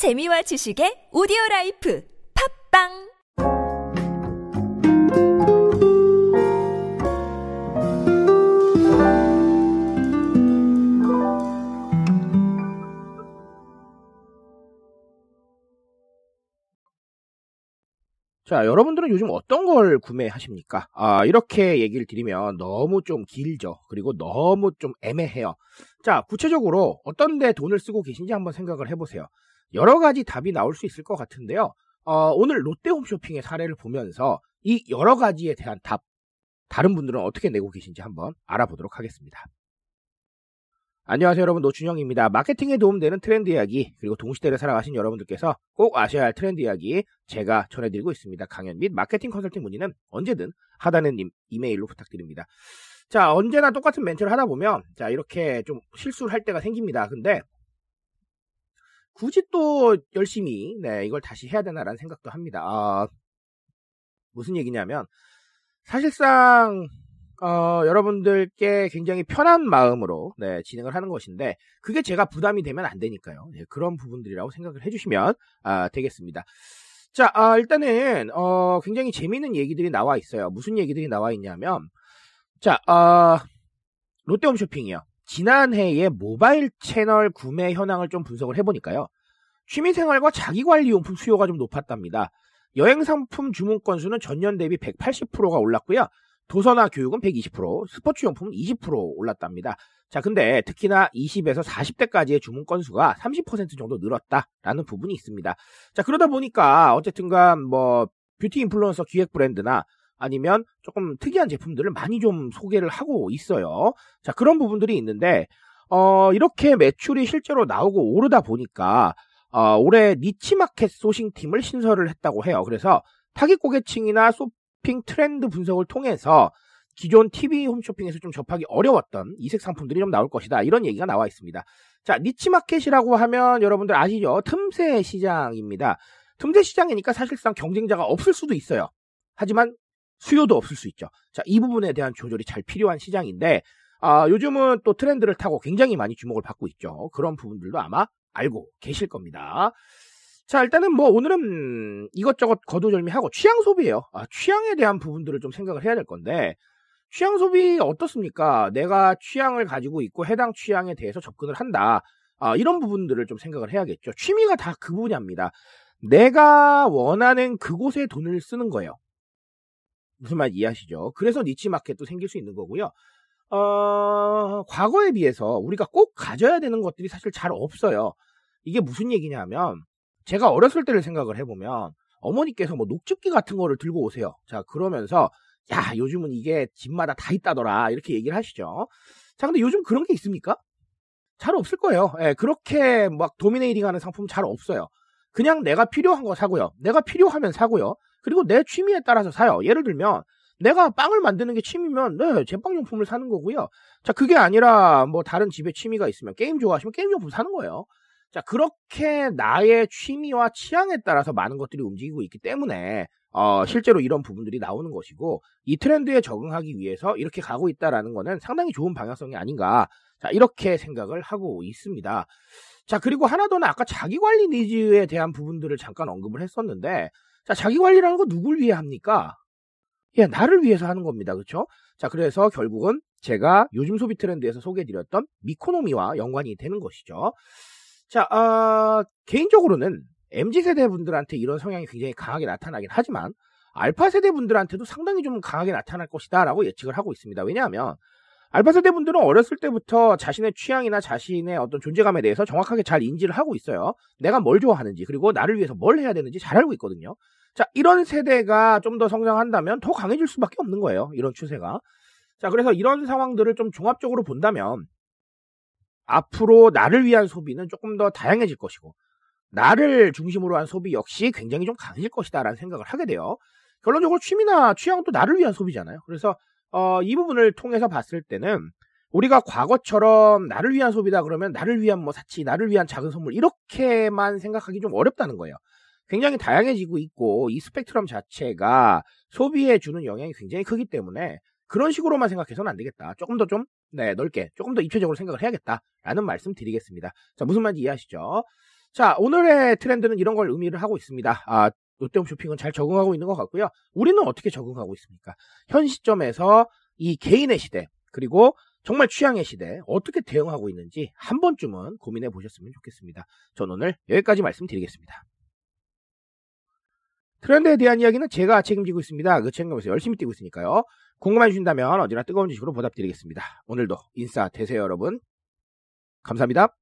재미와 지식의 오디오 라이프 팝빵 자, 여러분들은 요즘 어떤 걸 구매하십니까? 아, 이렇게 얘기를 드리면 너무 좀 길죠. 그리고 너무 좀 애매해요. 자, 구체적으로 어떤 데 돈을 쓰고 계신지 한번 생각을 해보세요. 여러 가지 답이 나올 수 있을 것 같은데요. 어, 오늘 롯데 홈쇼핑의 사례를 보면서 이 여러 가지에 대한 답, 다른 분들은 어떻게 내고 계신지 한번 알아보도록 하겠습니다. 안녕하세요 여러분 노준영입니다. 마케팅에 도움되는 트렌드 이야기 그리고 동시대를 살아가신 여러분들께서 꼭 아셔야 할 트렌드 이야기 제가 전해드리고 있습니다. 강연 및 마케팅 컨설팅 문의는 언제든 하단의 이메일로 부탁드립니다. 자 언제나 똑같은 멘트를 하다 보면 자 이렇게 좀 실수를 할 때가 생깁니다. 근데 굳이 또 열심히 네 이걸 다시 해야 되나라는 생각도 합니다. 아, 무슨 얘기냐면 사실상 어, 여러분들께 굉장히 편한 마음으로 네, 진행을 하는 것인데 그게 제가 부담이 되면 안 되니까요. 네, 그런 부분들이라고 생각을 해주시면 아, 되겠습니다. 자, 아, 일단은 어, 굉장히 재미있는 얘기들이 나와 있어요. 무슨 얘기들이 나와 있냐면 자, 어, 롯데홈쇼핑이요. 지난해의 모바일 채널 구매 현황을 좀 분석을 해보니까요. 취미생활과 자기관리용품 수요가 좀 높았답니다. 여행 상품 주문 건수는 전년 대비 180%가 올랐고요. 도서나 교육은 120%, 스포츠 용품은 20% 올랐답니다. 자, 근데 특히나 20에서 40대까지의 주문 건수가 30% 정도 늘었다라는 부분이 있습니다. 자, 그러다 보니까 어쨌든간 뭐 뷰티 인플루언서 기획 브랜드나 아니면 조금 특이한 제품들을 많이 좀 소개를 하고 있어요. 자, 그런 부분들이 있는데 어, 이렇게 매출이 실제로 나오고 오르다 보니까 어, 올해 niche market sourcing 팀을 신설을 했다고 해요. 그래서 타깃 고객층이나 소, 쇼핑 트렌드 분석을 통해서 기존 TV 홈쇼핑에서 좀 접하기 어려웠던 이색 상품들이 좀 나올 것이다. 이런 얘기가 나와 있습니다. 자, 니치마켓이라고 하면 여러분들 아시죠? 틈새 시장입니다. 틈새 시장이니까 사실상 경쟁자가 없을 수도 있어요. 하지만 수요도 없을 수 있죠. 자, 이 부분에 대한 조절이 잘 필요한 시장인데, 아, 요즘은 또 트렌드를 타고 굉장히 많이 주목을 받고 있죠. 그런 부분들도 아마 알고 계실 겁니다. 자, 일단은 뭐 오늘은 이것저것 거두절미하고 취향 소비예요. 아, 취향에 대한 부분들을 좀 생각을 해야 될 건데 취향 소비 어떻습니까? 내가 취향을 가지고 있고 해당 취향에 대해서 접근을 한다. 아, 이런 부분들을 좀 생각을 해야겠죠. 취미가 다 그 분야입니다. 내가 원하는 그곳에 돈을 쓰는 거예요. 무슨 말 이해하시죠? 그래서 니치 마켓도 생길 수 있는 거고요. 어, 과거에 비해서 우리가 꼭 가져야 되는 것들이 사실 잘 없어요. 이게 무슨 얘기냐면 제가 어렸을 때를 생각을 해보면 어머니께서 뭐 녹즙기 같은 거를 들고 오세요. 자, 그러면서 야, 요즘은 이게 집마다 다 있다더라. 이렇게 얘기를 하시죠. 자, 근데 요즘 그런 게 있습니까? 잘 없을 거예요. 예, 그렇게 막 도미네이팅 하는 상품 잘 없어요. 그냥 내가 필요한 거 사고요. 내가 필요하면 사고요. 그리고 내 취미에 따라서 사요. 예를 들면 내가 빵을 만드는 게 취미면 네, 제빵용품을 사는 거고요. 자, 그게 아니라 뭐 다른 집에 취미가 있으면 게임 좋아하시면 게임용품 사는 거예요. 자, 그렇게 나의 취미와 취향에 따라서 많은 것들이 움직이고 있기 때문에 어, 실제로 이런 부분들이 나오는 것이고 이 트렌드에 적응하기 위해서 이렇게 가고 있다라는 것은 상당히 좋은 방향성이 아닌가. 자, 이렇게 생각을 하고 있습니다. 자, 그리고 하나 더는 아까 자기 관리 니즈에 대한 부분들을 잠깐 언급을 했었는데 자, 자기 관리라는 거 누굴 위해 합니까? 예, 나를 위해서 하는 겁니다. 그렇죠? 자, 그래서 결국은 제가 요즘 소비 트렌드에서 소개해 드렸던 미코노미와 연관이 되는 것이죠. 자, 어, 개인적으로는 MZ세대 분들한테 이런 성향이 굉장히 강하게 나타나긴 하지만 알파 세대 분들한테도 상당히 좀 강하게 나타날 것이다 라고 예측을 하고 있습니다. 왜냐하면 알파 세대 분들은 어렸을 때부터 자신의 취향이나 자신의 어떤 존재감에 대해서 정확하게 잘 인지를 하고 있어요. 내가 뭘 좋아하는지 그리고 나를 위해서 뭘 해야 되는지 잘 알고 있거든요. 자, 이런 세대가 좀 더 성장한다면 더 강해질 수밖에 없는 거예요. 이런 추세가. 자, 그래서 이런 상황들을 좀 종합적으로 본다면 앞으로 나를 위한 소비는 조금 더 다양해질 것이고 나를 중심으로 한 소비 역시 굉장히 좀 강해질 것이다라는 생각을 하게 돼요. 결론적으로 취미나 취향도 나를 위한 소비잖아요. 그래서 어, 이 부분을 통해서 봤을 때는 우리가 과거처럼 나를 위한 소비다 그러면 나를 위한 뭐 사치, 나를 위한 작은 선물 이렇게만 생각하기 좀 어렵다는 거예요. 굉장히 다양해지고 있고 이 스펙트럼 자체가 소비에 주는 영향이 굉장히 크기 때문에 그런 식으로만 생각해서는 안 되겠다. 조금 더 좀, 네, 넓게, 조금 더 입체적으로 생각을 해야겠다 라는 말씀 드리겠습니다. 자, 무슨 말인지 이해하시죠? 자, 오늘의 트렌드는 이런 걸 의미를 하고 있습니다. 아, 롯데홈 쇼핑은 잘 적응하고 있는 것 같고요. 우리는 어떻게 적응하고 있습니까? 현 시점에서 이 개인의 시대, 그리고 정말 취향의 시대, 어떻게 대응하고 있는지 한 번쯤은 고민해 보셨으면 좋겠습니다. 전 오늘 여기까지 말씀드리겠습니다. 트렌드에 대한 이야기는 제가 책임지고 있습니다. 그 책임감에서 열심히 뛰고 있으니까요. 궁금해 주신다면 언제나 뜨거운 지식으로 보답드리겠습니다. 오늘도 인싸 되세요, 여러분. 감사합니다.